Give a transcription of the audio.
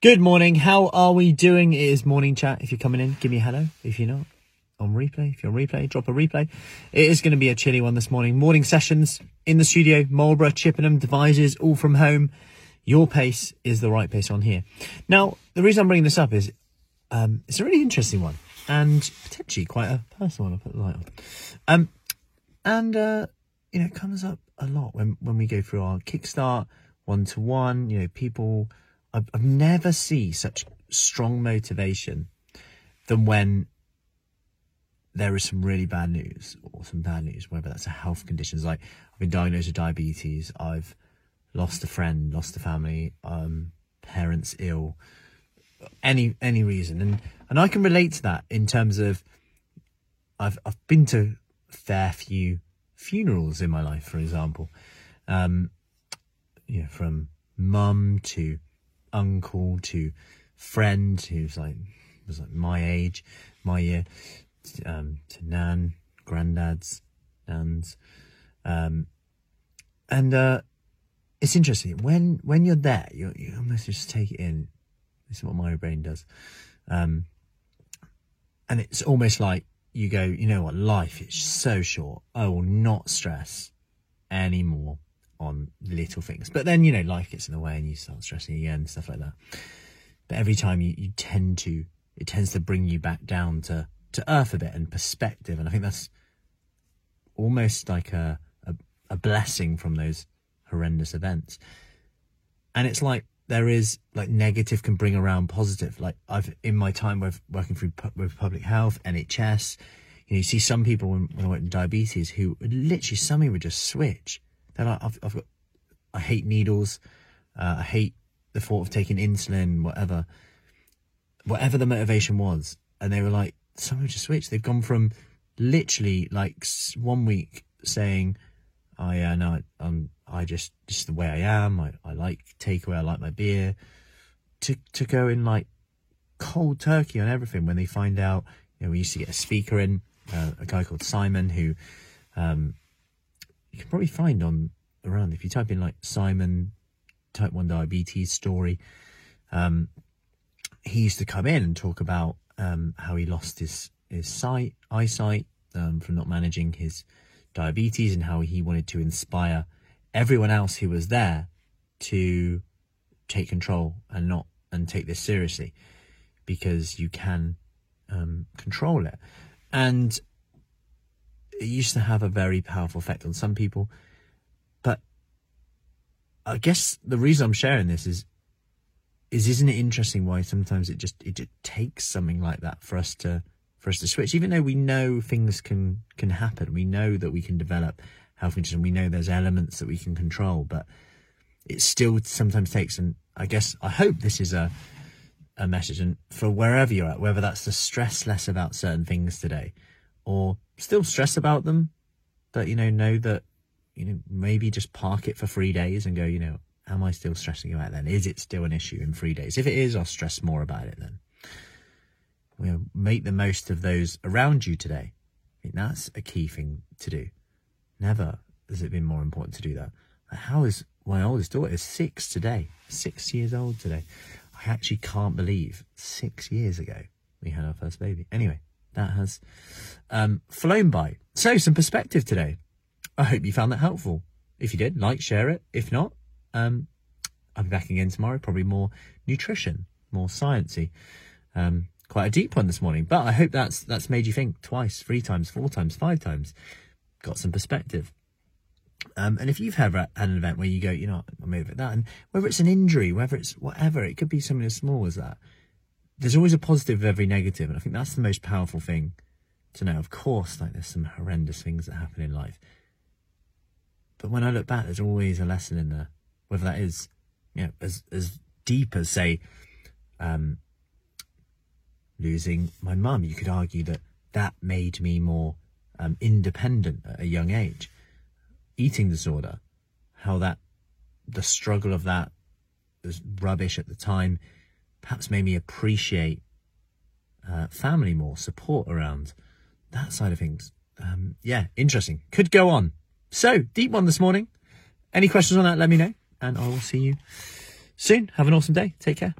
Good morning. How are we doing? It is morning chat. If you're coming in, give me a hello. If you're not, on replay. If you're on replay, drop a replay. It is going to be a chilly one this morning. Morning sessions in the studio, Marlborough, Chippenham, devices, all from home. Your pace is the right pace on here. Now, the reason I'm bringing this up is um, it's a really interesting one and potentially quite a personal one. I'll put the light on. Um, and, uh, you know, it comes up a lot when, when we go through our Kickstart one to one. You know, people, I've, I've never see such strong motivation than when there is some really bad news or some bad news, whether that's a health conditions. Like I've been diagnosed with diabetes, I've lost a friend, lost a family, um, parents ill, any any reason, and and I can relate to that in terms of I've I've been to fair few funerals in my life, for example, um, from mum to uncle to friend who's like was like my age, my year, um, to nan, granddads, nans, um, and uh, it's interesting. When when you're there, you you almost just take it in. This is what my brain does, um, and it's almost like you go, you know what, life is so short. I will not stress anymore on little things. But then you know life gets in the way, and you start stressing again, stuff like that. But every time you, you tend to, it tends to bring you back down to to earth a bit and perspective, and I think that's almost like a, a, a blessing from those horrendous events. And it's like there is like negative can bring around positive. Like I've in my time with working through with public health, NHS, you know, you see some people when, when I went to diabetes who literally somebody would just switch. They're I've, I've got, I hate needles, uh, I hate the thought of taking insulin, whatever, whatever the motivation was, and they were like, someone just switched. They've gone from literally like one week saying, "Oh yeah, no, I'm I just just the way I am. I, I like takeaway. I like my beer." To to go in like cold turkey on everything when they find out. You know, we used to get a speaker in, uh, a guy called Simon, who um, you can probably find on around if you type in like Simon type one diabetes story. Um, he used to come in and talk about um, how he lost his his sight eyesight um, from not managing his diabetes and how he wanted to inspire everyone else who was there to take control and not and take this seriously because you can um, control it and it used to have a very powerful effect on some people. But i guess the reason i'm sharing this is is isn't it interesting why sometimes it just it just takes something like that for us to for us to switch? Even though we know things can can happen we know that we can develop health conditions we know there's elements that we can control but it still sometimes takes and i guess i hope this is a a message and for wherever you're at whether that's to stress less about certain things today or still stress about them but you know know that you know maybe just park it for three days and go you know am I still stressing about it then? Is it still an issue in three days? If it is, I'll stress more about it then. We'll make the most of those around you today. I think that's a key thing to do. Never has it been more important to do that. How is my oldest daughter is six today, six years old today. I actually can't believe six years ago we had our first baby. Anyway, that has um, flown by. So some perspective today. I hope you found that helpful. If you did, like, share it. If not, um, I'll be back again tomorrow, probably more nutrition, more sciencey. Um, quite a deep one this morning, but I hope that's that's made you think twice, three times, four times, five times. Got some perspective. Um, and if you've ever had an event where you go, you know, I'm over that, and whether it's an injury, whether it's whatever, it could be something as small as that. There's always a positive of every negative, and I think that's the most powerful thing to know. Of course, like there's some horrendous things that happen in life, but when I look back, there's always a lesson in there whether that is you know as as deep as say um, losing my mum. You could argue that that made me more um, independent at a young age. Eating disorder, how that the struggle of that was rubbish at the time, perhaps made me appreciate uh, family more, support around that side of things. Um, yeah, interesting. Could go on. So deep one this morning. Any questions on that? Let me know and I will see you soon. Have an awesome day. Take care.